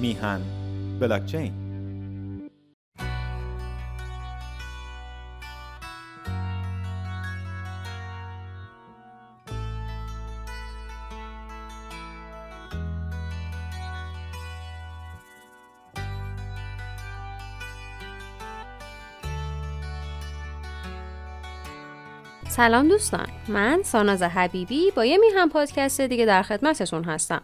میهن. بلاکچین. سلام دوستان. من ساناز حبیبی با یه میهم پادکست دیگه در خدمتتون هستم.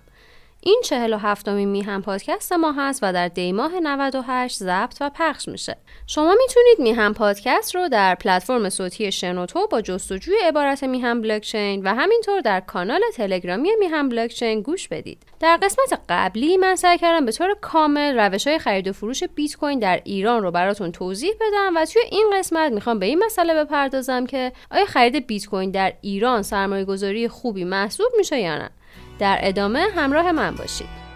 این چهل و هفتمین میهم پادکست ما هست و در دیماه 98 ضبط و پخش میشه. شما می‌تونید میهم پادکست رو در پلتفرم صوتی شنوتو با جستجوی عبارت میهم بلاکچین و همینطور در کانال تلگرامی میهم بلاکچین گوش بدید. در قسمت قبلی من سعی کردم به طور کامل روش های خرید و فروش بیت کوین در ایران رو براتون توضیح بدم و توی این قسمت می‌خوام به این مسئله بپردازم که آیا خرید بیت کوین در ایران سرمایه گذاری خوبی محسوب میشه یا نه. در ادامه همراه من باشید.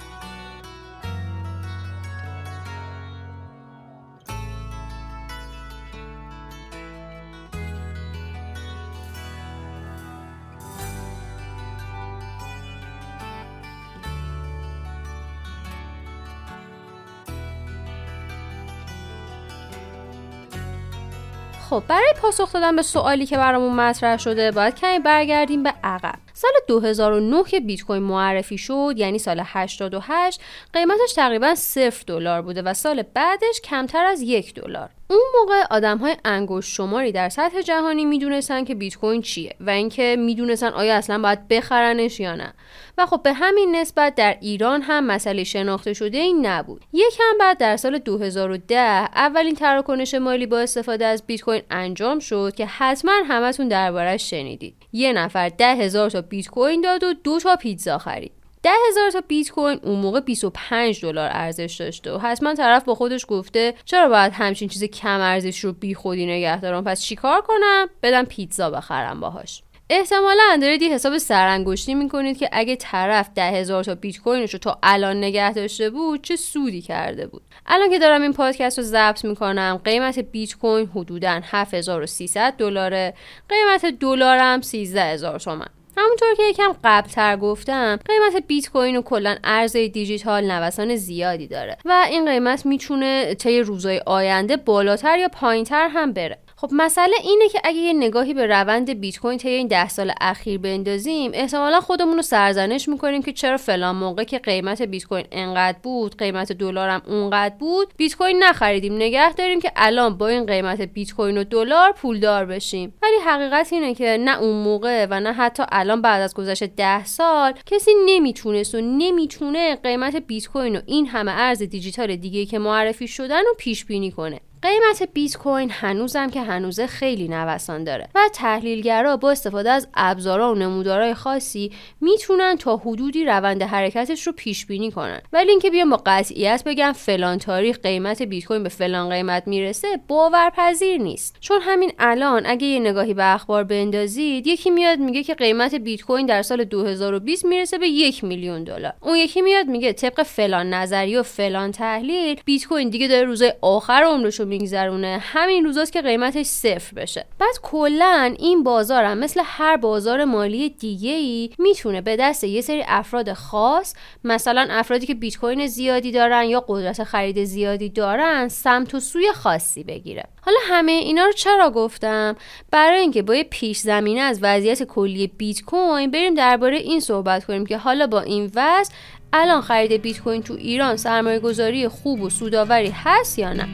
خب برای پاسخ دادن به سوالی که برامون مطرح شده باید کمی برگردیم به عقب. سال 2009 که بیت کوین معرفی شد یعنی سال 88 قیمتش تقریبا 0 دلار بوده و سال بعدش کمتر از یک دلار. اون موقع آدم های انگوش شماری در سطح جهانی می‌دونستن که بیت کوین چیه و اینکه می‌دونستن آیا اصلا باید بخرنش یا نه. و خب به همین نسبت در ایران هم مسئله شناخته شده این نبود. یکم بعد در سال 2010 اولین تراکنش مالی با استفاده از بیت کوین انجام شد که حتما همتون دربارش شنیدید. یه نفر ده هزار تا بیت کوین داد و دو تا پیتزا خرید. ده هزار تا بیت کوین اون موقع 25 دلار ارزش داشته و حتما طرف با خودش گفته چرا باید همچین چیز کم ارزش رو بی خودی نگه دارم؟ پس چیکار کنم؟ بدم پیتزا بخرم باهاش. احتمالا دارید یه حساب سرانگشتی می‌کنید که اگه طرف ده هزار تا بیت کوینش رو تا الان نگه داشته بود چه سودی کرده بود. الان که دارم این پادکست رو ضبط می‌کنم قیمت بیت کوین حدودا 7300 دلاره قیمت دلارم 13000 تومن. همونطور که یکم قبلتر گفتم قیمت بیت کوین و کلا ارز دیجیتال نوسان زیادی داره و این قیمت می‌تونه طی روزهای آینده بالاتر یا پایینتر هم بره. خب مسئله اینه که اگه یه نگاهی به روند بیت کوین طی این ده سال اخیر بندازیم احتمالا خودمون رو سرزنش می‌کنیم که چرا فلان موقع که قیمت بیت کوین انقدر بود قیمت دلارم اونقدر بود بیت کوین نخریدیم. نگه داریم که الان با این قیمت بیت کوین و دلار پولدار بشیم. ولی حقیقت اینه که نه اون موقع و نه حتی الان بعد از گذشت ده سال کسی نمی‌تونست و نمی‌تونه قیمت بیت کوین و این همه ارز دیجیتال دیگه که معرفی شدن رو پیش بینی کنه. قیمت بیت کوین هنوزم که هنوزه خیلی نوسان داره و تحلیلگرا با استفاده از ابزارها و نمودارهای خاصی می‌تونن تا حدودی روند حرکتش رو پیش بینی کنن. ولی اینکه بیان با قطعیت بگن فلان تاریخ قیمت بیت کوین به فلان قیمت می‌رسه باورپذیر نیست. چون همین الان اگه یه نگاهی به اخبار بندازید یکی میاد میگه که قیمت بیت کوین در سال 2020 می‌رسه به یک میلیون دلار. اون یکی میاد میگه طبق فلان نظریه و فلان تحلیل بیت کوین دیگه داره روزای آخر عمرش میگذرونه. همین روزاست که قیمتش صفر بشه. بعد کلا این بازار هم مثل هر بازار مالی دیگه ای می‌تونه به دست یه سری افراد خاص مثلا افرادی که بیت کوین زیادی دارن یا قدرت خرید زیادی دارن سمت و سوی خاصی بگیره. حالا همه اینا رو چرا گفتم؟ برای اینکه با یه پیش زمینه از وضعیت کلی بیت کوین بریم درباره این صحبت کنیم که حالا با این وضع الان خرید بیت کوین تو ایران سرمایه گذاری خوب و سوداوری هست یا نه؟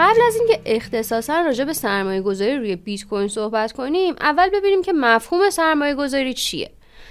قبل از اینکه اختصاصا راجع به سرمایه گذاری روی بیت کوین صحبت کنیم اول ببینیم که مفهوم سرمایه گذاری چیه.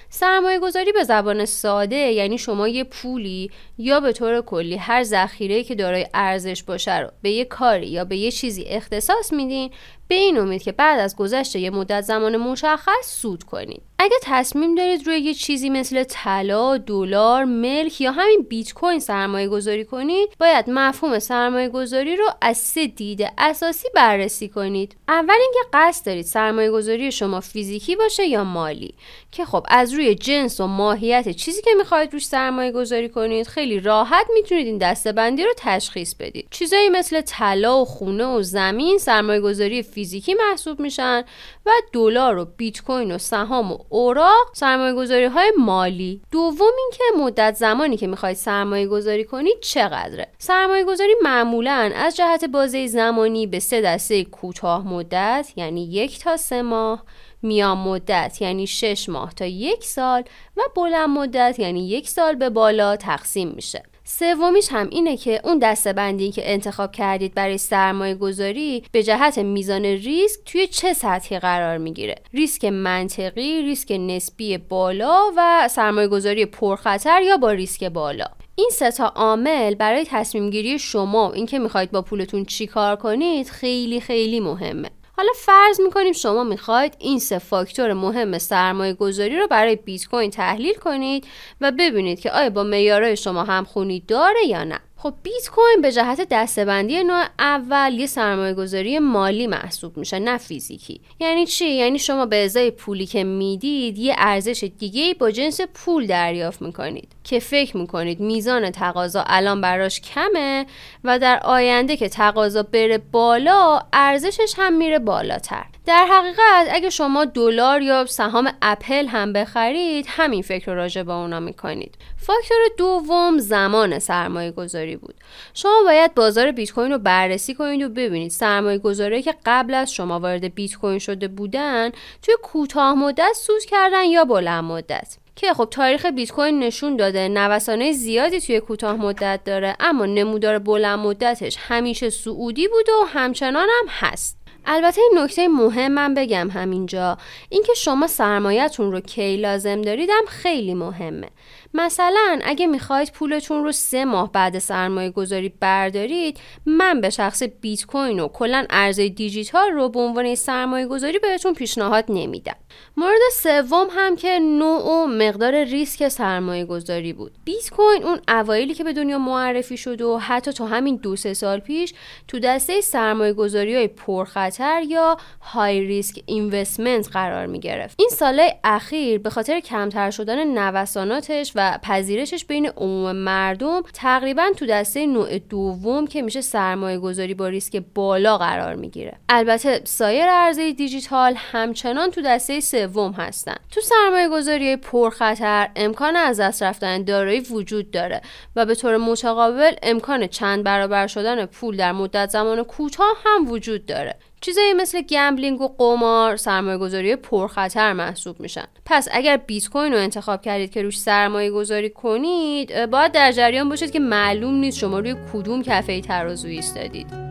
سرمایه گذاری به زبان ساده یعنی شما یه پولی یا به طور کلی هر ذخیره که دارای ارزش باشه رو به یه کاری یا به یه چیزی اختصاص میدین به این امید که بعد از گذشت یه مدت زمان مشخص سود کنید. اگه تصمیم دارید روی یه چیزی مثل طلا، دلار، ملک یا همین بیت کوین سرمایه گذاری کنید باید مفهوم سرمایه گذاری رو از سه دید اساسی بررسی کنید. اول اینکه قصد دارید سرمایه گذاری شما فیزیکی باشه یا مالی که خب از روی جنس و ماهیت چیزی که می‌خواید روش سرمایه گذاری کنید خیلی راحت می‌تونید این دستبندی رو تشخیص بدید. چیزایی مثل طلا و خونه و زمین سرمایه گذاری فیزیکی محسوب میشن و دلار و بیت کوین و سهام و اوراق سرمایه گذاری های مالی. دوم اینکه مدت زمانی که می‌خواید سرمایه گذاری کنید چقدره؟ سرمایه گذاری معمولا از جهت بازه زمانی به سه دسته کوتاه مدت یعنی یک تا سه ماه میان مدت یعنی 6 ماه تا یک سال و بلند مدت یعنی یک سال به بالا تقسیم میشه. سومیش هم اینه که اون دسته بندی که انتخاب کردید برای سرمایه گذاری به جهت میزان ریسک توی چه سطحی قرار می‌گیره؟ ریسک منطقی، ریسک نسبی بالا و سرمایه گذاری پرخطر یا با ریسک بالا. این سه تا عامل برای تصمیم گیری شما اینکه می‌خواید با پولتون چیکار کنید خیلی خیلی مهمه. حالا فرض می‌کنیم شما می‌خواید این سه فاکتور مهم سرمایه گذاری رو برای بیت کوین تحلیل کنید و ببینید که آیا با معیارهای شما همخونی داره یا نه. خب بیت کوین به جهت دستبندی نوع اول یه سرمایه گذاری مالی محسوب میشه نه فیزیکی. یعنی چی؟ یعنی شما به ازای پولی که می‌دید یه ارزش دیگه با جنس پول دریافت می‌کنید که فکر می‌کنید میزان تقاضا الان براش کمه و در آینده که تقاضا بره بالا ارزشش هم میره بالاتر. در حقیقت اگه شما دلار یا سهام اپل هم بخرید همین فکر رو راجع به اونا می‌کنید. فاکتور دوم زمان سرمایه گذاری بود. شما باید بازار بیت کوین رو بررسی کنید و ببینید سرمایه گذاری که قبل از شما وارد بیت کوین شده بودن توی کوتاه مدت سود کردن یا بلند مدت. که خب تاریخ بیت کوین نشون داده نوسانه زیادی توی کوتاه مدت داره اما نمودار بلند مدتش همیشه سعودی بود و همچنان هم هست. البته این نکته مهم من بگم همینجا اینکه شما سرمایهتون رو کی لازم دارید هم خیلی مهمه. مثلا اگه می‌خواید پولتون رو سه ماه بعد سرمایه گذاری بردارید من به شخص بیت کوین و کلا ارزهای دیجیتال رو به عنوان سرمایه گذاری بهتون پیشنهاد نمیدم. مورد سوم هم که نوع و مقدار ریسک سرمایه گذاری بود. بیت کوین اون اوایلی که به دنیا معرفی شد و حتی تا همین دو سه سال پیش تو دسته سرمایه گذاری های پرخطر یا های ریسک اینوستمنت قرار می گرفت این ساله اخیر به خاطر کمتر شدن نوساناتش و پذیرشش بین عموم مردم تقریبا تو دسته نوع دوم که میشه سرمایه گذاری با ریسک بالا قرار می‌گیره. البته سایر ارزهای دیجیتال همچنان تو دسته سوم هستن. تو سرمایه گذاری پرخطر امکان از دست رفتن دارایی وجود داره و به طور متقابل امکان چند برابر شدن پول در مدت زمان کوتاه هم وجود داره. چیزایی مثل گمبلینگ و قمار سرمایه گذاری پرخطر محسوب میشن. پس اگر بیت کوین رو انتخاب کردید که روش سرمایه گذاری کنید باید در جریان باشید که معلوم نیست شما روی کدوم کفه ترازویی ایستادید.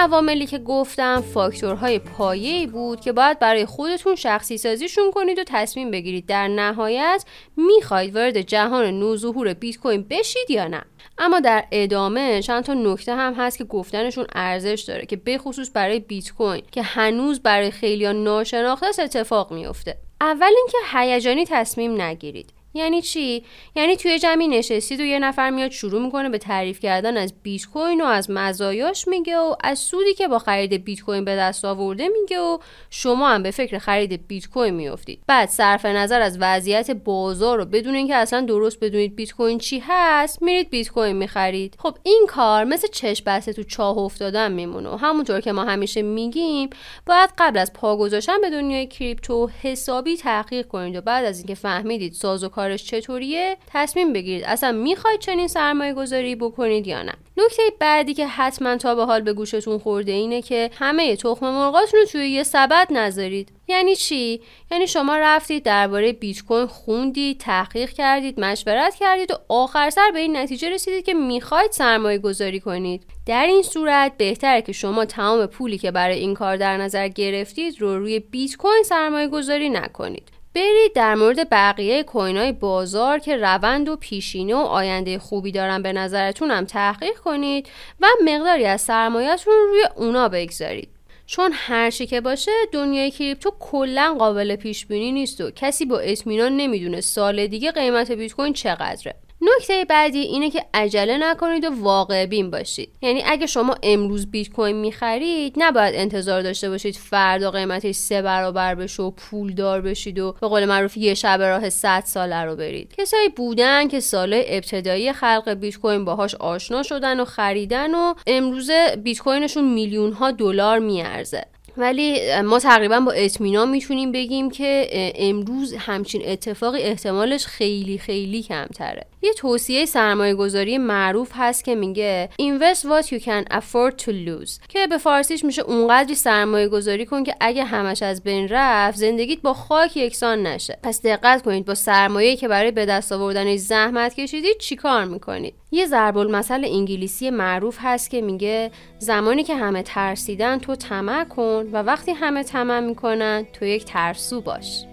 عواملی که گفتم فاکتورهای پایه‌ای بود که باید برای خودتون شخصی سازیشون کنید و تصمیم بگیرید در نهایت می‌خواید وارد جهان نوظهور بیت کوین بشید یا نه. اما در ادامه چند تا نکته هم هست که گفتنشون ارزش داره که بخصوص برای بیت کوین که هنوز برای خیلیان ناشناخته است اتفاق میفته اول اینکه هیجانی تصمیم نگیرید. یعنی چی؟ یعنی توی جمعی نشستید و یه نفر میاد شروع می‌کنه به تعریف کردن از بیت کوین و از مزایاش میگه و از سودی که با خرید بیت کوین به دست آورده میگه و شما هم به فکر خرید بیت کوین میافتید. بعد صرف نظر از وضعیت بازار رو بدون اینکه اصلا درست بدونید بیت کوین چی هست میرید بیت کوین می‌خرید. خب این کار مثل چشم بسته تو چاه افتادن میمونه همونطور که ما همیشه میگیم باید قبل از پا گذاشتن به دنیای کریپتو حسابی تحقیق کنید و بعد از اینکه فهمیدید ساز و کارش چطوریه؟ تصمیم بگیرید. اصلا می‌خواید چنین سرمایه گذاری بکنید یا نه. نکته بعدی که حتما تا به حال به گوشتون خورده اینه که همه تخم مرغاتون رو توی یه سبد نذارید. یعنی چی؟ یعنی شما رفتید درباره بیت کوین خوندید تحقیق کردید مشورت کردید و آخر سر به این نتیجه رسیدید که می‌خواید سرمایه گذاری کنید. در این صورت بهتره که شما تمام پولی که برای این کار در نظر گرفتید رو روی بیت کوین سرمایه گذاری نکنید. برید در مورد بقیه کوین های بازار که روند و پیشینه و آینده خوبی دارن به نظرتون هم تحقیق کنید و مقداری از سرمایهتون روی اونا بگذارید. چون هر چی که باشه دنیای کریپتو کلا قابل پیش بینی نیست و کسی با اطمینان نمی‌دونه سال دیگه قیمت بیت کوین چقدره. نکته بعدی اینه که عجله نکنید و واقع بین باشید. یعنی اگه شما امروز بیت کوین می‌خرید نباید انتظار داشته باشید فردا قیمتش سه برابر بشه و پول دار بشید و به قول معروف یه شب راه 100 ساله رو برید. کسایی بودن که سال ابتدایی خلق بیت کوین باهاش آشنا شدن و خریدن و امروز بیت کوینشون میلیون ها دلار میارزه. ولی ما تقریبا با اطمینان می‌تونیم بگیم که امروز همچین اتفاقی احتمالش خیلی خیلی کمتره. یه توصیه سرمایه گذاری معروف هست که میگه invest what you can afford to lose. که به فارسیش میشه اونقدری سرمایه گذاری کن که اگه همش از بین رفت زندگیت با خاک یکسان نشه. پس دقت کنید با سرمایه که برای به دست آوردنش زحمت کشیدید چیکار می‌کنید؟ یه ضرب المثل انگلیسی معروف هست که میگه زمانی که همه ترسیدن تو طمع کن و وقتی همه طمع می‌کنن تو یک ترسو باش.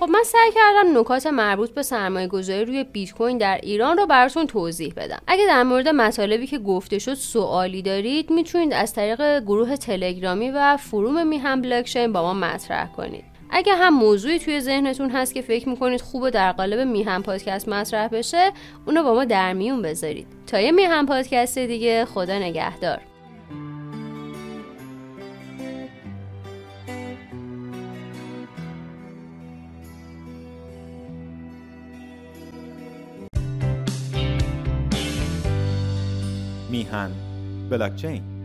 خب من سعی کردم نکات مربوط به سرمایه گذاری روی بیت کوین در ایران رو براتون توضیح بدم. اگه در مورد مطالبی که گفته شد سوالی دارید می‌تونید از طریق گروه تلگرامی و فروم میهم بلاکچین با ما مطرح کنید. اگه هم موضوعی توی ذهنتون هست که فکر می‌کنید خوبه در قالب میهم پادکست مطرح بشه اونو با ما در میون بذارید. تا یه میهم پادکست دیگه خدا نگهدار. میهن بلاکچین